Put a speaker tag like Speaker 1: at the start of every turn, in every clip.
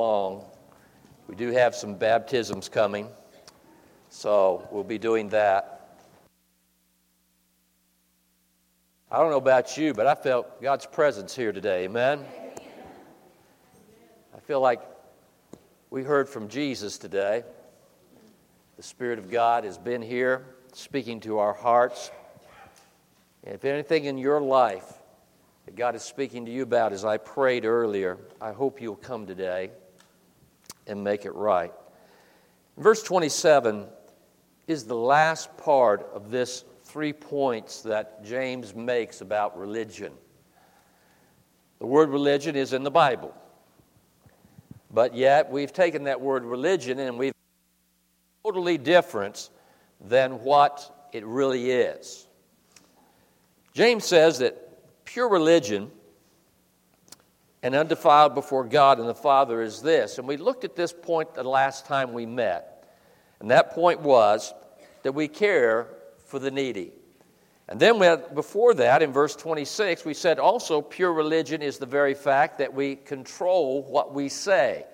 Speaker 1: We do have some baptisms coming, so we'll be doing that. I don't know about you, but I felt God's presence here today. Amen. I feel like we heard from Jesus today. The Spirit of God has been here speaking to our hearts. And if anything in your life that God is speaking to you about, as I prayed earlier, I hope you'll come today and make it right. Verse 27 is the last part of this three points that James makes about religion. The word religion is in the Bible. But yet, we've taken that word religion and we've totally different than what it really is. James says that pure religion and undefiled before God and the Father is this. And we looked at this point the last time we met. And that point was that we care for the needy. And then we had, before that, in verse 26, we said also pure religion is the very fact that we control what we say.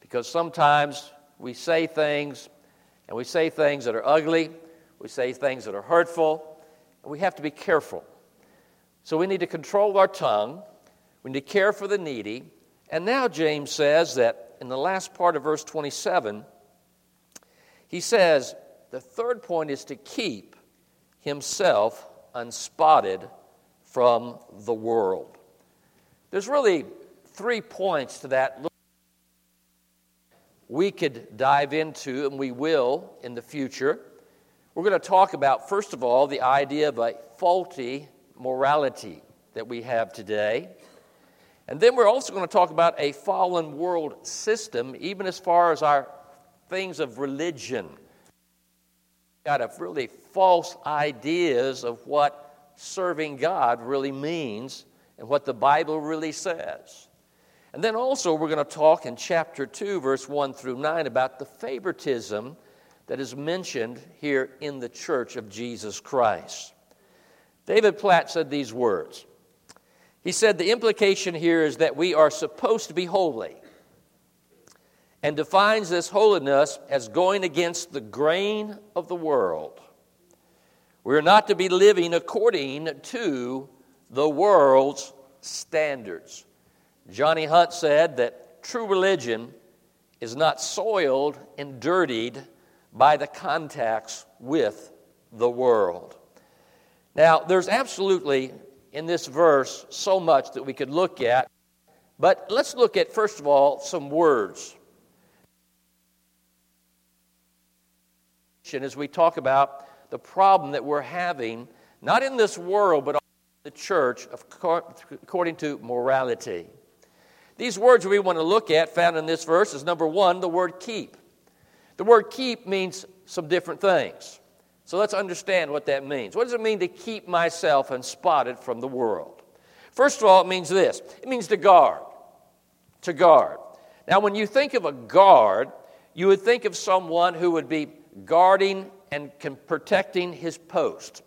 Speaker 1: Because sometimes we say things, and we say things that are ugly, we say things that are hurtful, and we have to be careful. So we need to control our tongue we need to care for the needy. And now James says that in the last part of verse 27, he says the third point is to keep himself unspotted from the world. There's really three points to that we could dive into, and we will in the future. We're going to talk about, first of all, the idea of a faulty morality that we have today. And then we're also going to talk about a fallen world system, even as far as our things of religion. Got a really false ideas of what serving God really means and what the Bible really says. And then also, we're going to talk in chapter 2, verse 1 through 9, about the favoritism that is mentioned here in the church of Jesus Christ. David Platt said these words he said the implication here is that we are supposed to be holy and defines this holiness as going against the grain of the world. We're not to be living according to the world's standards. Johnny Hunt said that true religion is not soiled and dirtied by the contacts with the world. Now, there's absolutely in this verse so much that we could look at. But let's look at, first of all, some words. As we talk about the problem that we're having, not in this world, but in the church, according to morality. These words we want to look at, found in this verse, is number one, the word keep. The word keep means some different things. So let's understand what that means. What does it mean to keep myself unspotted from the world? First of all, it means this it means to guard. To guard. Now, when you think of a guard, you would think of someone who would be guarding and protecting his post.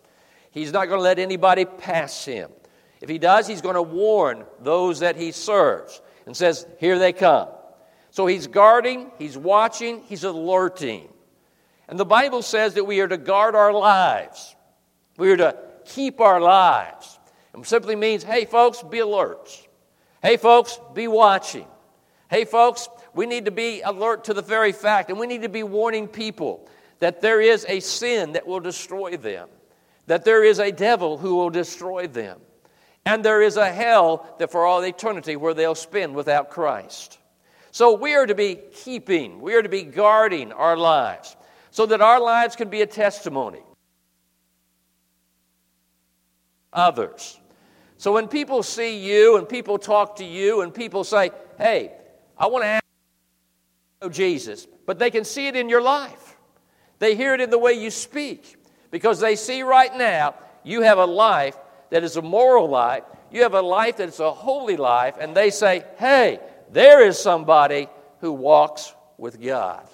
Speaker 1: He's not going to let anybody pass him. If he does, he's going to warn those that he serves and says, Here they come. So he's guarding, he's watching, he's alerting. And the Bible says that we are to guard our lives. We are to keep our lives. It simply means, hey, folks, be alert. Hey, folks, be watching. Hey, folks, we need to be alert to the very fact, and we need to be warning people that there is a sin that will destroy them, that there is a devil who will destroy them, and there is a hell that for all eternity where they'll spend without Christ. So we are to be keeping, we are to be guarding our lives so that our lives can be a testimony. Others. So when people see you and people talk to you and people say, hey, I want to ask you Jesus, but they can see it in your life. They hear it in the way you speak because they see right now you have a life that is a moral life, you have a life that is a holy life, and they say, hey, there is somebody who walks with God.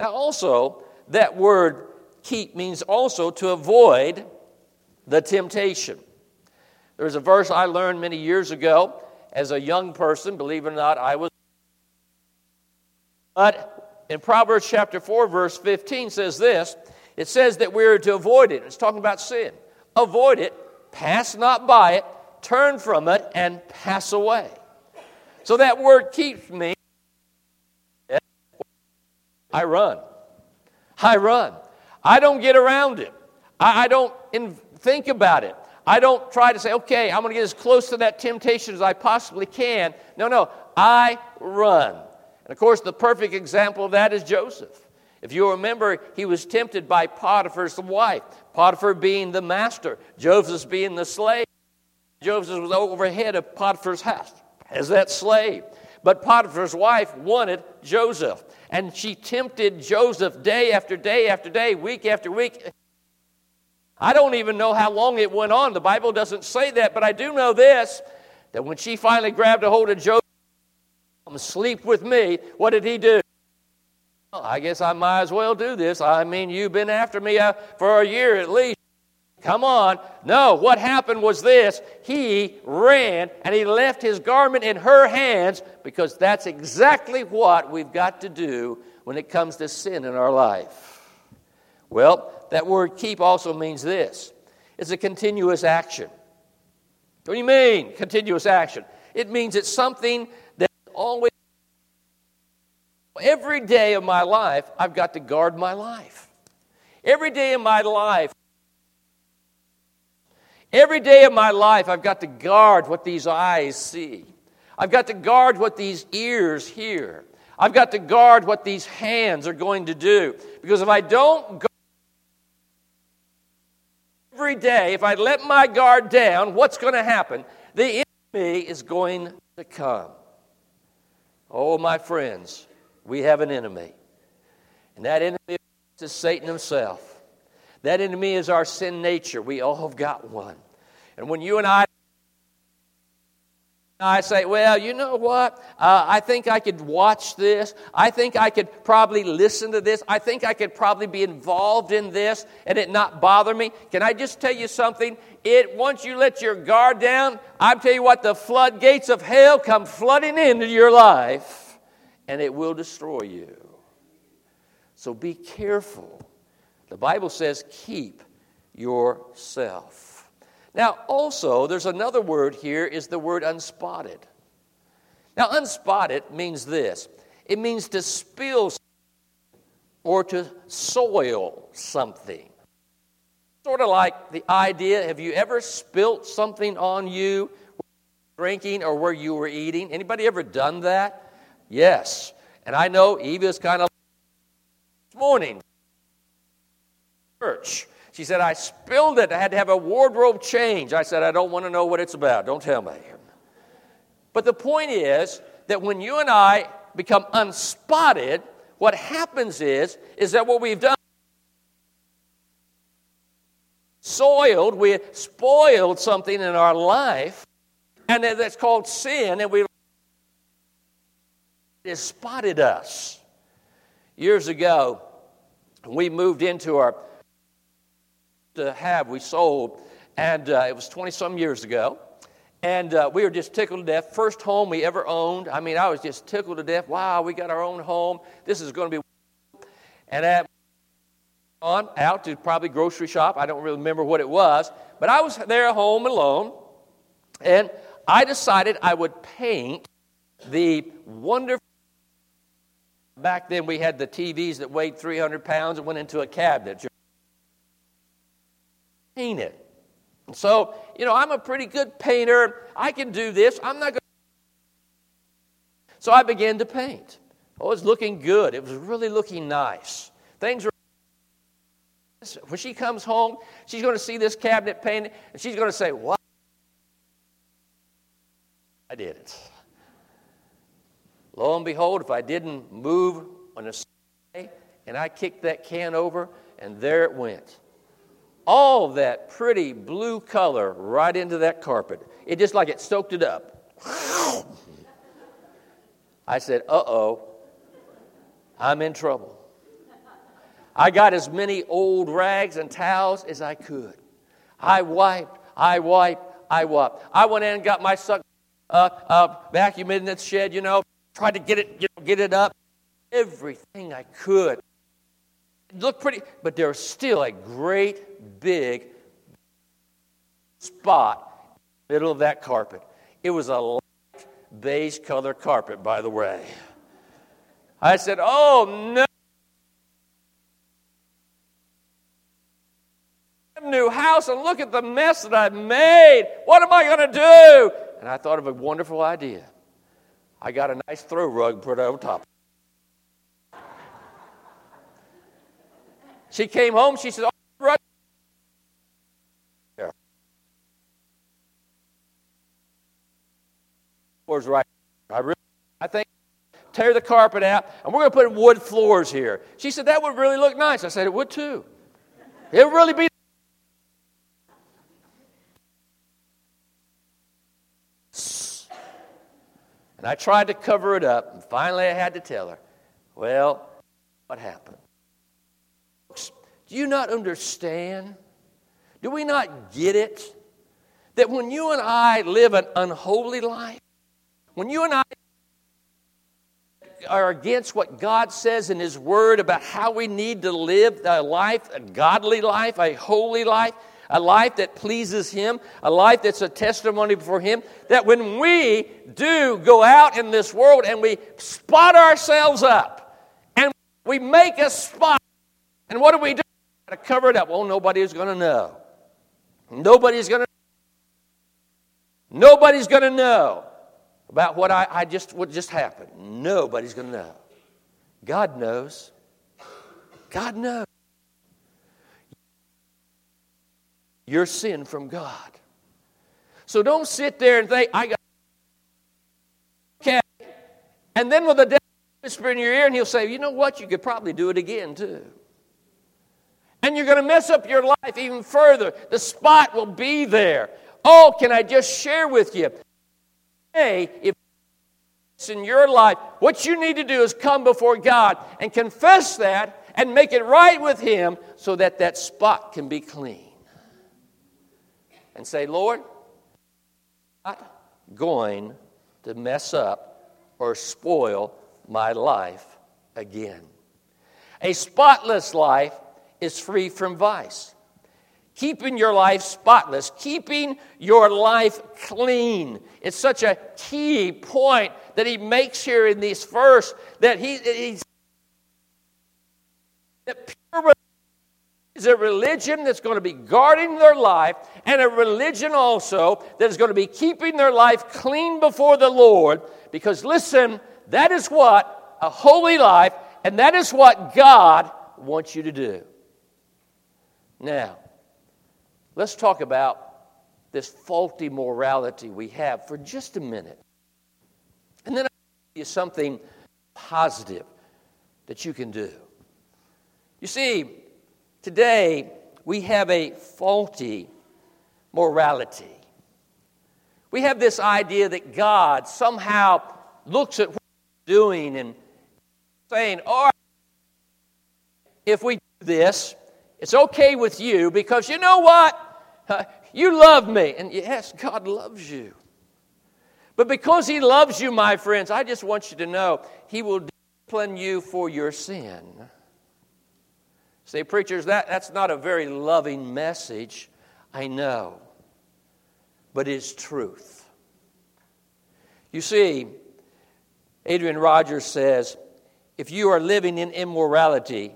Speaker 1: Now, also, that word keep means also to avoid the temptation. There's a verse I learned many years ago as a young person, believe it or not, I was But in Proverbs chapter 4, verse 15 says this it says that we're to avoid it. It's talking about sin. Avoid it, pass not by it, turn from it, and pass away. So that word keeps me. I run. I run. I don't get around it. I, I don't in, think about it. I don't try to say, okay, I'm going to get as close to that temptation as I possibly can. No, no, I run. And of course, the perfect example of that is Joseph. If you remember, he was tempted by Potiphar's wife, Potiphar being the master, Joseph being the slave. Joseph was overhead of Potiphar's house as that slave. But Potiphar's wife wanted Joseph, and she tempted Joseph day after day after day, week after week. I don't even know how long it went on. The Bible doesn't say that, but I do know this that when she finally grabbed a hold of Joseph, come sleep with me, what did he do? Well, I guess I might as well do this. I mean, you've been after me uh, for a year at least. Come on. No, what happened was this. He ran and he left his garment in her hands because that's exactly what we've got to do when it comes to sin in our life. Well, that word keep also means this it's a continuous action. What do you mean, continuous action? It means it's something that always, every day of my life, I've got to guard my life. Every day of my life, Every day of my life, I've got to guard what these eyes see. I've got to guard what these ears hear. I've got to guard what these hands are going to do. Because if I don't guard every day, if I let my guard down, what's going to happen? The enemy is going to come. Oh, my friends, we have an enemy. And that enemy is Satan himself. That enemy is our sin nature. We all have got one. And when you and I I say, well, you know what? Uh, I think I could watch this. I think I could probably listen to this. I think I could probably be involved in this and it not bother me. Can I just tell you something? It once you let your guard down, I tell you what, the floodgates of hell come flooding into your life and it will destroy you. So be careful. The Bible says, keep yourself. Now, also, there's another word here, is the word unspotted. Now, unspotted means this it means to spill or to soil something. Sort of like the idea have you ever spilt something on you drinking or where you were eating? Anybody ever done that? Yes. And I know Eve is kind of morning church. She said, I spilled it. I had to have a wardrobe change. I said, I don't want to know what it's about. Don't tell me. But the point is that when you and I become unspotted, what happens is, is that what we've done, soiled, we spoiled something in our life, and that's called sin, and we it spotted us. Years ago, we moved into our to have, we sold, and uh, it was 20 some years ago. And uh, we were just tickled to death. First home we ever owned. I mean, I was just tickled to death. Wow, we got our own home. This is going to be. And at on out to probably grocery shop. I don't really remember what it was, but I was there home alone, and I decided I would paint the wonderful. Back then, we had the TVs that weighed 300 pounds and went into a cabinet paint it. So, you know, I'm a pretty good painter. I can do this. I'm not going to. So I began to paint. Oh, it was looking good. It was really looking nice. Things were. When she comes home, she's going to see this cabinet painted, and she's going to say, What? I did it. Lo and behold, if I didn't move on a Sunday, and I kicked that can over, and there it went all that pretty blue color right into that carpet. It just like it soaked it up. I said, uh oh, I'm in trouble. I got as many old rags and towels as I could. I wiped, I wiped, I wiped. I went in and got my suck, uh, uh, vacuum in that shed, you know, tried to get it, you know, get it up. everything I could. It looked pretty, but there was still a great big spot in the middle of that carpet. It was a light beige color carpet, by the way. I said, Oh no. New house and look at the mess that I've made. What am I going to do? And I thought of a wonderful idea. I got a nice throw rug put over top. She came home. She said, oh, rug. There. Was right. I really, I think, tear the carpet out, and we're going to put wood floors here. She said that would really look nice. I said it would too. It would really be And I tried to cover it up, and finally I had to tell her, well, what happened? Do you not understand? Do we not get it? That when you and I live an unholy life, when you and I are against what God says in His Word about how we need to live a life, a godly life, a holy life, a life that pleases Him, a life that's a testimony for Him, that when we do go out in this world and we spot ourselves up and we make a spot, and what do we do? To cover it up. Well, nobody's going to know. Nobody's going to. Nobody's going to know about what I, I just what just happened. Nobody's going to know. God knows. God knows. your sin from God. So don't sit there and think, I got okay. And then with the devil whisper in your ear, and he'll say, you know what, you could probably do it again too. And you're going to mess up your life even further. The spot will be there. Oh, can I just share with you? Hey, if it's in your life, what you need to do is come before God and confess that and make it right with Him so that that spot can be clean and say, Lord, I'm not going to mess up or spoil my life again. A spotless life is free from vice. Keeping your life spotless, keeping your life clean. It's such a key point that he makes here in this verse that he, he's that pure is a religion that's going to be guarding their life and a religion also that is going to be keeping their life clean before the Lord. Because listen, that is what a holy life and that is what God wants you to do. Now, let's talk about this faulty morality we have for just a minute. And then I'll give you something positive that you can do. You see, Today, we have a faulty morality. We have this idea that God somehow looks at what we're doing and saying, all right, if we do this, it's okay with you because you know what? you love me. And yes, God loves you. But because He loves you, my friends, I just want you to know He will discipline you for your sin. Say, preachers, that, that's not a very loving message. I know. But it's truth. You see, Adrian Rogers says if you are living in immorality,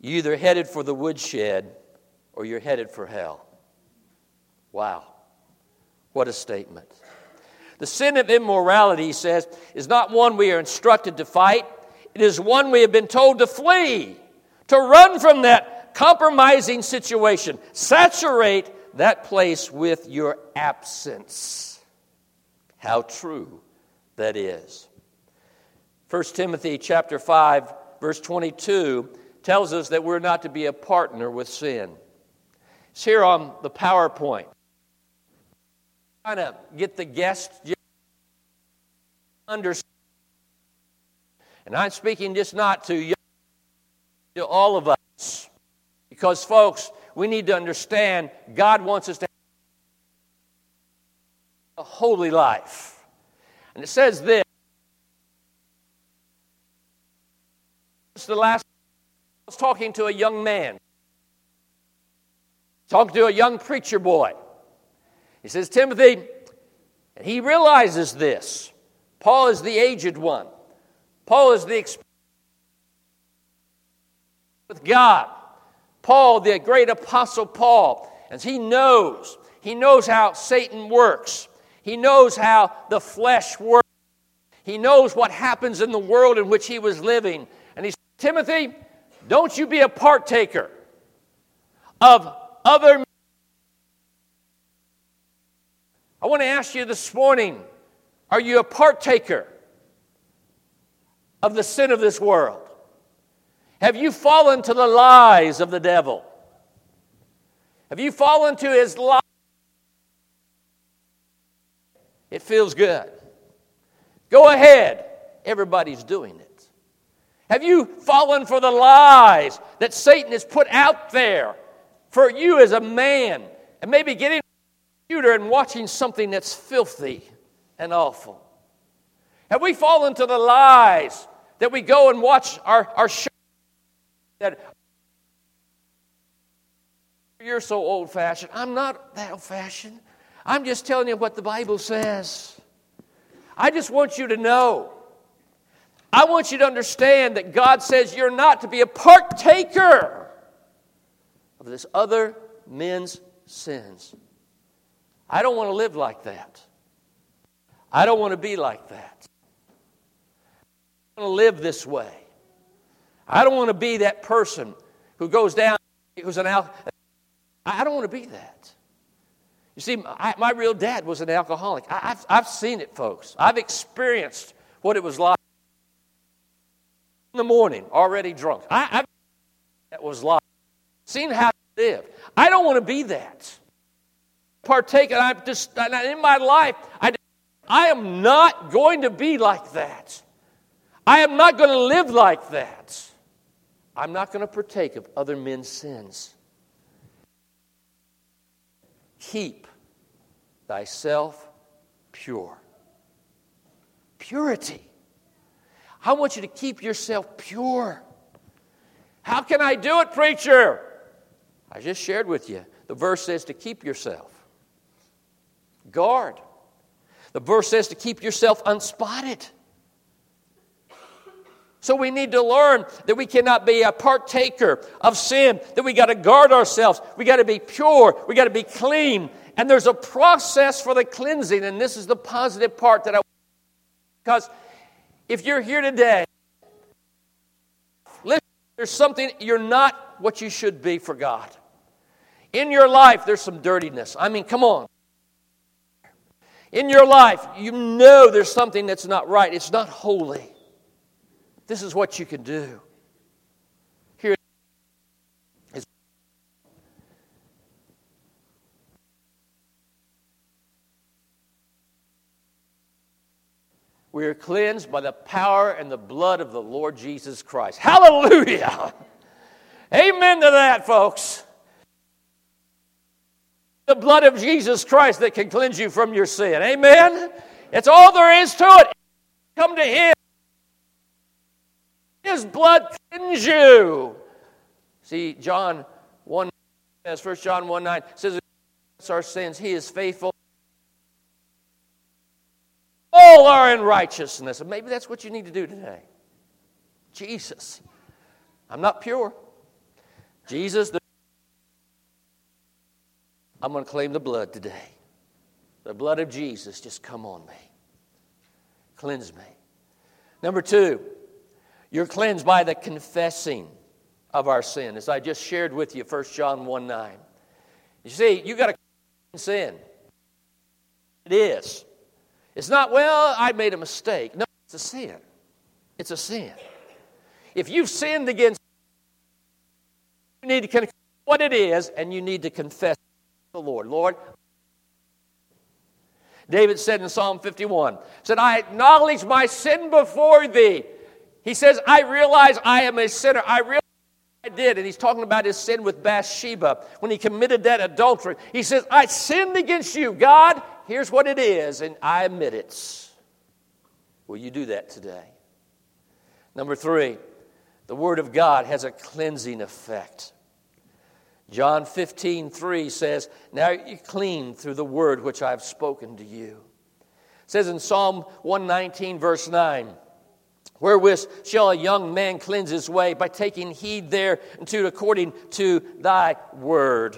Speaker 1: you're either headed for the woodshed or you're headed for hell. Wow. What a statement. The sin of immorality, he says, is not one we are instructed to fight, it is one we have been told to flee to run from that compromising situation. Saturate that place with your absence. How true that is. 1 Timothy chapter 5 verse 22 tells us that we're not to be a partner with sin. It's here on the PowerPoint. Trying to get the guests to understand. And I'm speaking just not to you, to all of us. Because, folks, we need to understand God wants us to have a holy life. And it says this It's the last was talking to a young man, talking to a young preacher boy. He says, Timothy, and he realizes this. Paul is the aged one. Paul is the experienced with God. Paul, the great apostle Paul, as he knows, he knows how Satan works. He knows how the flesh works. He knows what happens in the world in which he was living. And he said, Timothy, don't you be a partaker of other. I want to ask you this morning are you a partaker of the sin of this world? Have you fallen to the lies of the devil? Have you fallen to his lies? It feels good. Go ahead. Everybody's doing it. Have you fallen for the lies that Satan has put out there for you as a man and maybe getting computer and watching something that's filthy and awful? Have we fallen to the lies that we go and watch our, our show that oh, you're so old fashioned? I'm not that old fashioned. I'm just telling you what the Bible says. I just want you to know. I want you to understand that God says you're not to be a partaker of this other men's sins. I don't want to live like that. I don't want to be like that. I don't want to live this way. I don't want to be that person who goes down, who's an. I don't want to be that. You see, my real dad was an alcoholic. I, have I've seen it, folks. I've experienced what it was like in the morning, already drunk. I, I've that was like seen how to live. I don't want to be that. Partake, and I'm just in my life. I, I am not going to be like that. I am not going to live like that. I'm not going to partake of other men's sins. Keep thyself pure. Purity. I want you to keep yourself pure. How can I do it, preacher? I just shared with you. The verse says to keep yourself. Guard. The verse says to keep yourself unspotted. So we need to learn that we cannot be a partaker of sin, that we got to guard ourselves. We got to be pure. We got to be clean. And there's a process for the cleansing, and this is the positive part that I because if you're here today, listen, there's something you're not what you should be for God. In your life, there's some dirtiness. I mean, come on. In your life, you know there's something that's not right. It's not holy. This is what you can do. We are cleansed by the power and the blood of the Lord Jesus Christ. Hallelujah! Amen to that, folks. The blood of Jesus Christ that can cleanse you from your sin. Amen? It's all there is to it. Come to Him. His blood cleanse you. See, John 1 says, 1 John 1 9 says, our sins, he is faithful. All are in righteousness. And maybe that's what you need to do today. Jesus. I'm not pure. Jesus, the, I'm going to claim the blood today. The blood of Jesus, just come on me. Cleanse me. Number two, you're cleansed by the confessing of our sin, as I just shared with you, 1 John 1 9. You see, you got to sin. It is. It's not, well, I made a mistake. No, it's a sin. It's a sin. If you've sinned against, you need to confess what it is, and you need to confess to the Lord. Lord, David said in Psalm 51, said, I acknowledge my sin before thee he says, I realize I am a sinner. I realize I did. And he's talking about his sin with Bathsheba when he committed that adultery. He says, I sinned against you. God, here's what it is, and I admit it. Will you do that today? Number three, The Word of God has a cleansing effect. John 15, 3 says, Now you clean through the word which I have spoken to you. It says in Psalm 119, verse 9, Wherewith shall a young man cleanse his way? By taking heed thereunto according to thy word.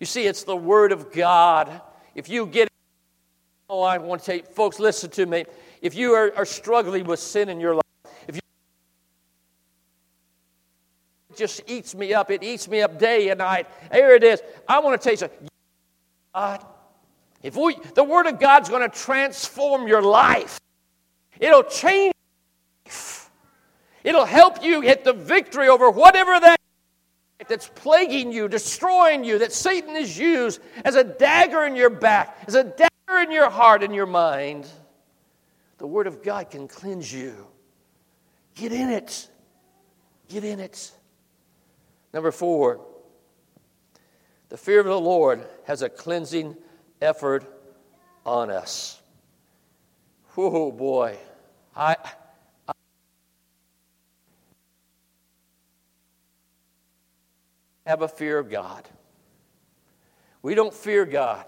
Speaker 1: You see, it's the word of God. If you get Oh, I want to tell you, folks, listen to me. If you are, are struggling with sin in your life, if you just eats me up, it eats me up day and night. Here it is. I want to tell you something. God, if we, the Word of God's going to transform your life, it'll change. It'll help you get the victory over whatever that that's plaguing you, destroying you, that Satan has used as a dagger in your back, as a dagger in your heart and your mind, the Word of God can cleanse you. Get in it. Get in it. Number four, the fear of the Lord has a cleansing effort on us. Oh boy. I, I have a fear of God. We don't fear God.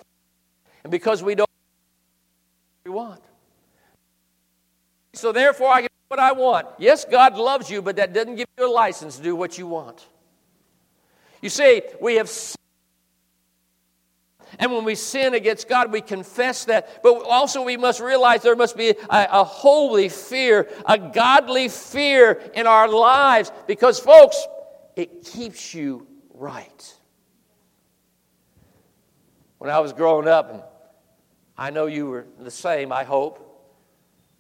Speaker 1: And because we don't we want. So therefore, I can do what I want. Yes, God loves you, but that doesn't give you a license to do what you want. You see, we have sinned. and when we sin against God, we confess that. But also, we must realize there must be a, a, holy fear, a godly fear in our lives because, folks, it keeps you right. When I was growing up, and I know you were the same, I hope.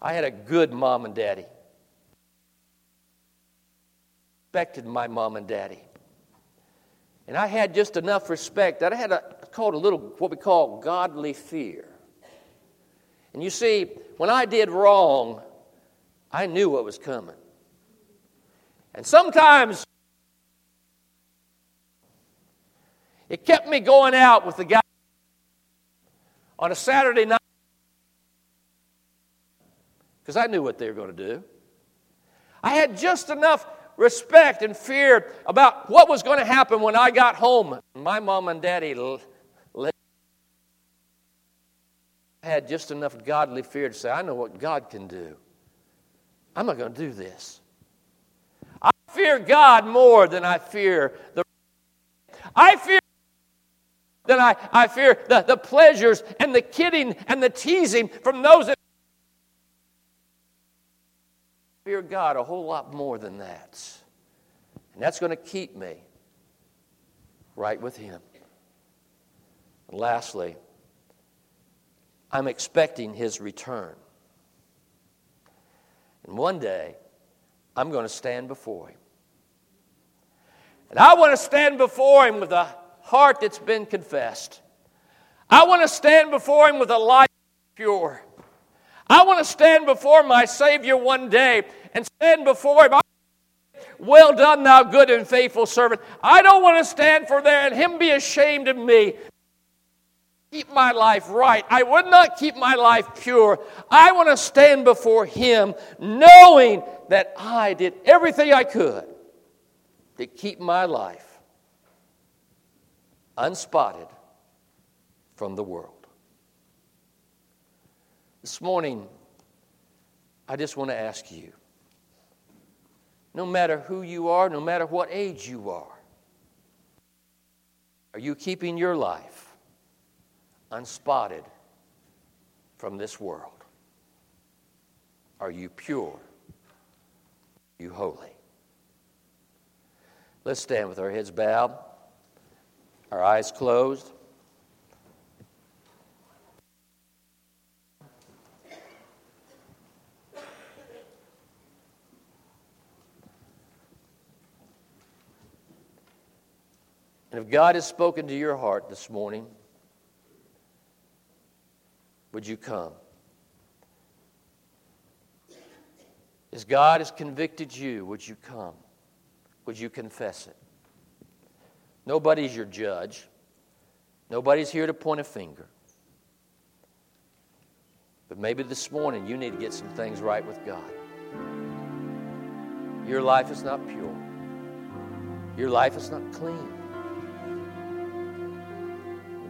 Speaker 1: I had a good mom and daddy. Respected my mom and daddy. And I had just enough respect that I had a, called a little, what we call godly fear. And you see, when I did wrong, I knew what was coming. And sometimes it kept me going out with the guy on a Saturday night because I knew what they were going to do. I had just enough respect and fear about what was going to happen when I got home. My mom and daddy had just enough godly fear to say, I know what God can do. I'm not going to do this. I fear God more than I fear the. I fear then I, I fear the, the pleasures and the kidding and the teasing from those that fear God a whole lot more than that. And that's going to keep me right with Him. And lastly, I'm expecting His return. And one day, I'm going to stand before Him. And I want to stand before Him with a heart that's been confessed. I want to stand before Him with a life pure. I want to stand before my Savior one day and stand before Him. Well done, thou good and faithful servant. I don't want to stand for there and Him be ashamed of me. Keep my life right. I would not keep my life pure. I want to stand before Him knowing that I did everything I could to keep my life unspotted from the world. This morning, I just want to ask you no matter who you are, no matter what age you are, are you keeping your life unspotted from this world? Are you pure? Are you holy? Let's stand with our heads bowed our eyes closed. And if God has spoken to your heart this morning, would you come? As God has convicted you, would you come? Would you confess it? Nobody's your judge. Nobody's here to point a finger. But maybe this morning you need to get some things right with God. Your life is not pure. Your life is not clean.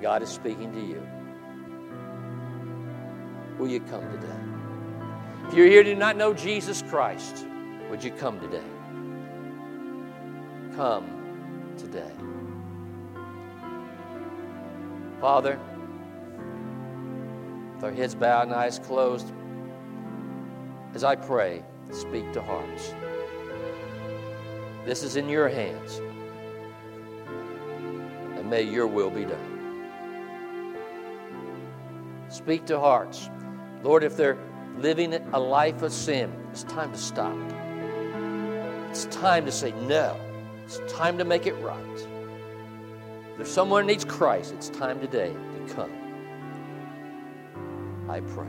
Speaker 1: God is speaking to you. Will you come today? If you're here to not know Jesus Christ, would you come today? Come today. Father, with our heads bowed and eyes closed, as I pray, speak to hearts. This is in your hands. And may your will be done. Speak to hearts. Lord, if they're living a life of sin, it's time to stop. It's time to say no. It's time to make it right. If someone needs Christ, it's time today to come. I pray.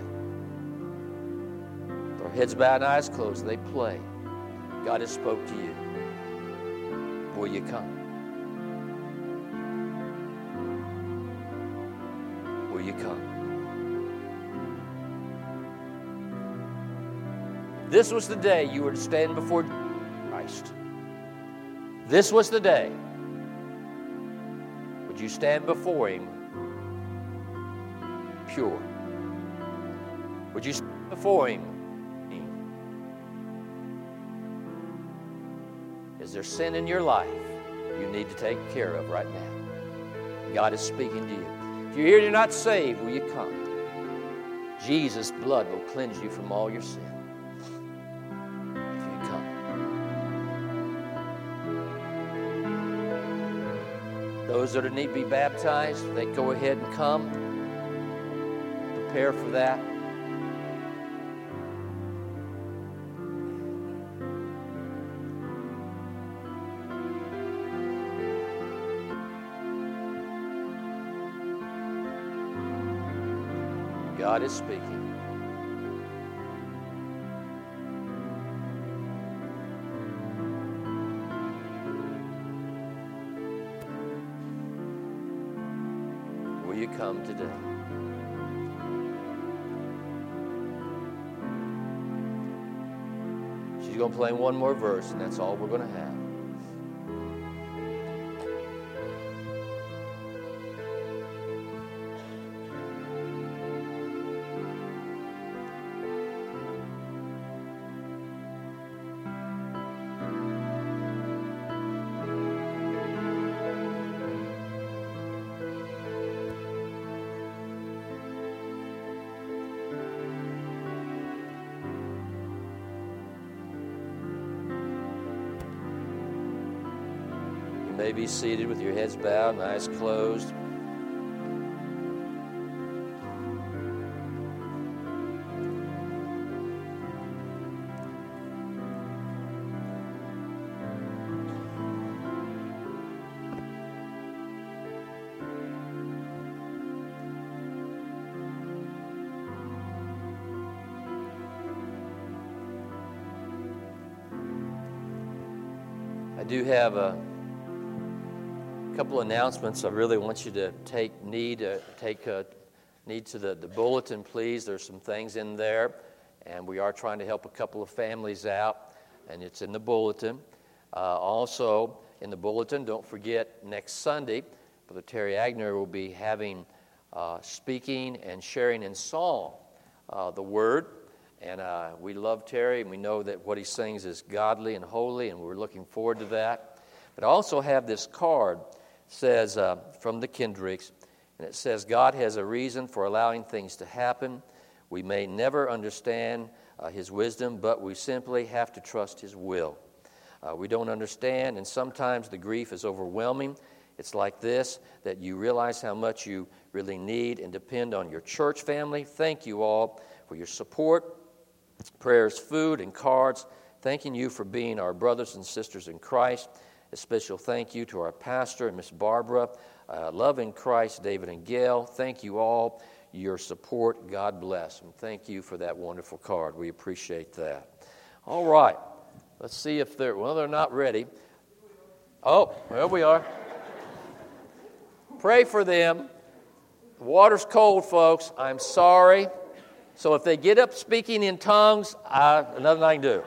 Speaker 1: With our heads bowed and eyes closed, they play. God has spoke to you. Will you come? Will you come? This was the day you were to stand before Christ. This was the day. Would you stand before Him pure? Would you stand before Him? Is there sin in your life you need to take care of right now? God is speaking to you. If you're here and you're not saved, will you come? Jesus' blood will cleanse you from all your sin. Those that need to be baptized, they go ahead and come. Prepare for that. God is speaking. You come today? She's going to play one more verse, and that's all we're going to have. Seated with your heads bowed and eyes closed. I do have a couple of announcements. I really want you to take need uh, take uh, need to the, the bulletin, please. There's some things in there, and we are trying to help a couple of families out, and it's in the bulletin. Uh, also, in the bulletin, don't forget next Sunday, Brother Terry Agner will be having uh, speaking and sharing in song uh, the Word. And uh, we love Terry, and we know that what he sings is godly and holy, and we're looking forward to that. But I also have this card says uh, from the Kendricks, and it says, God has a reason for allowing things to happen. We may never understand uh, His wisdom, but we simply have to trust His will. Uh, we don't understand, and sometimes the grief is overwhelming. It's like this that you realize how much you really need and depend on your church family. Thank you all for your support, prayers, food, and cards. Thanking you for being our brothers and sisters in Christ. A special thank you to our pastor and Miss Barbara. Uh, love in Christ, David and Gail. Thank you all. Your support, God bless. And thank you for that wonderful card. We appreciate that. All right. Let's see if they're, well, they're not ready. Oh, there we are. Pray for them. The water's cold, folks. I'm sorry. So if they get up speaking in tongues, I, nothing I can do.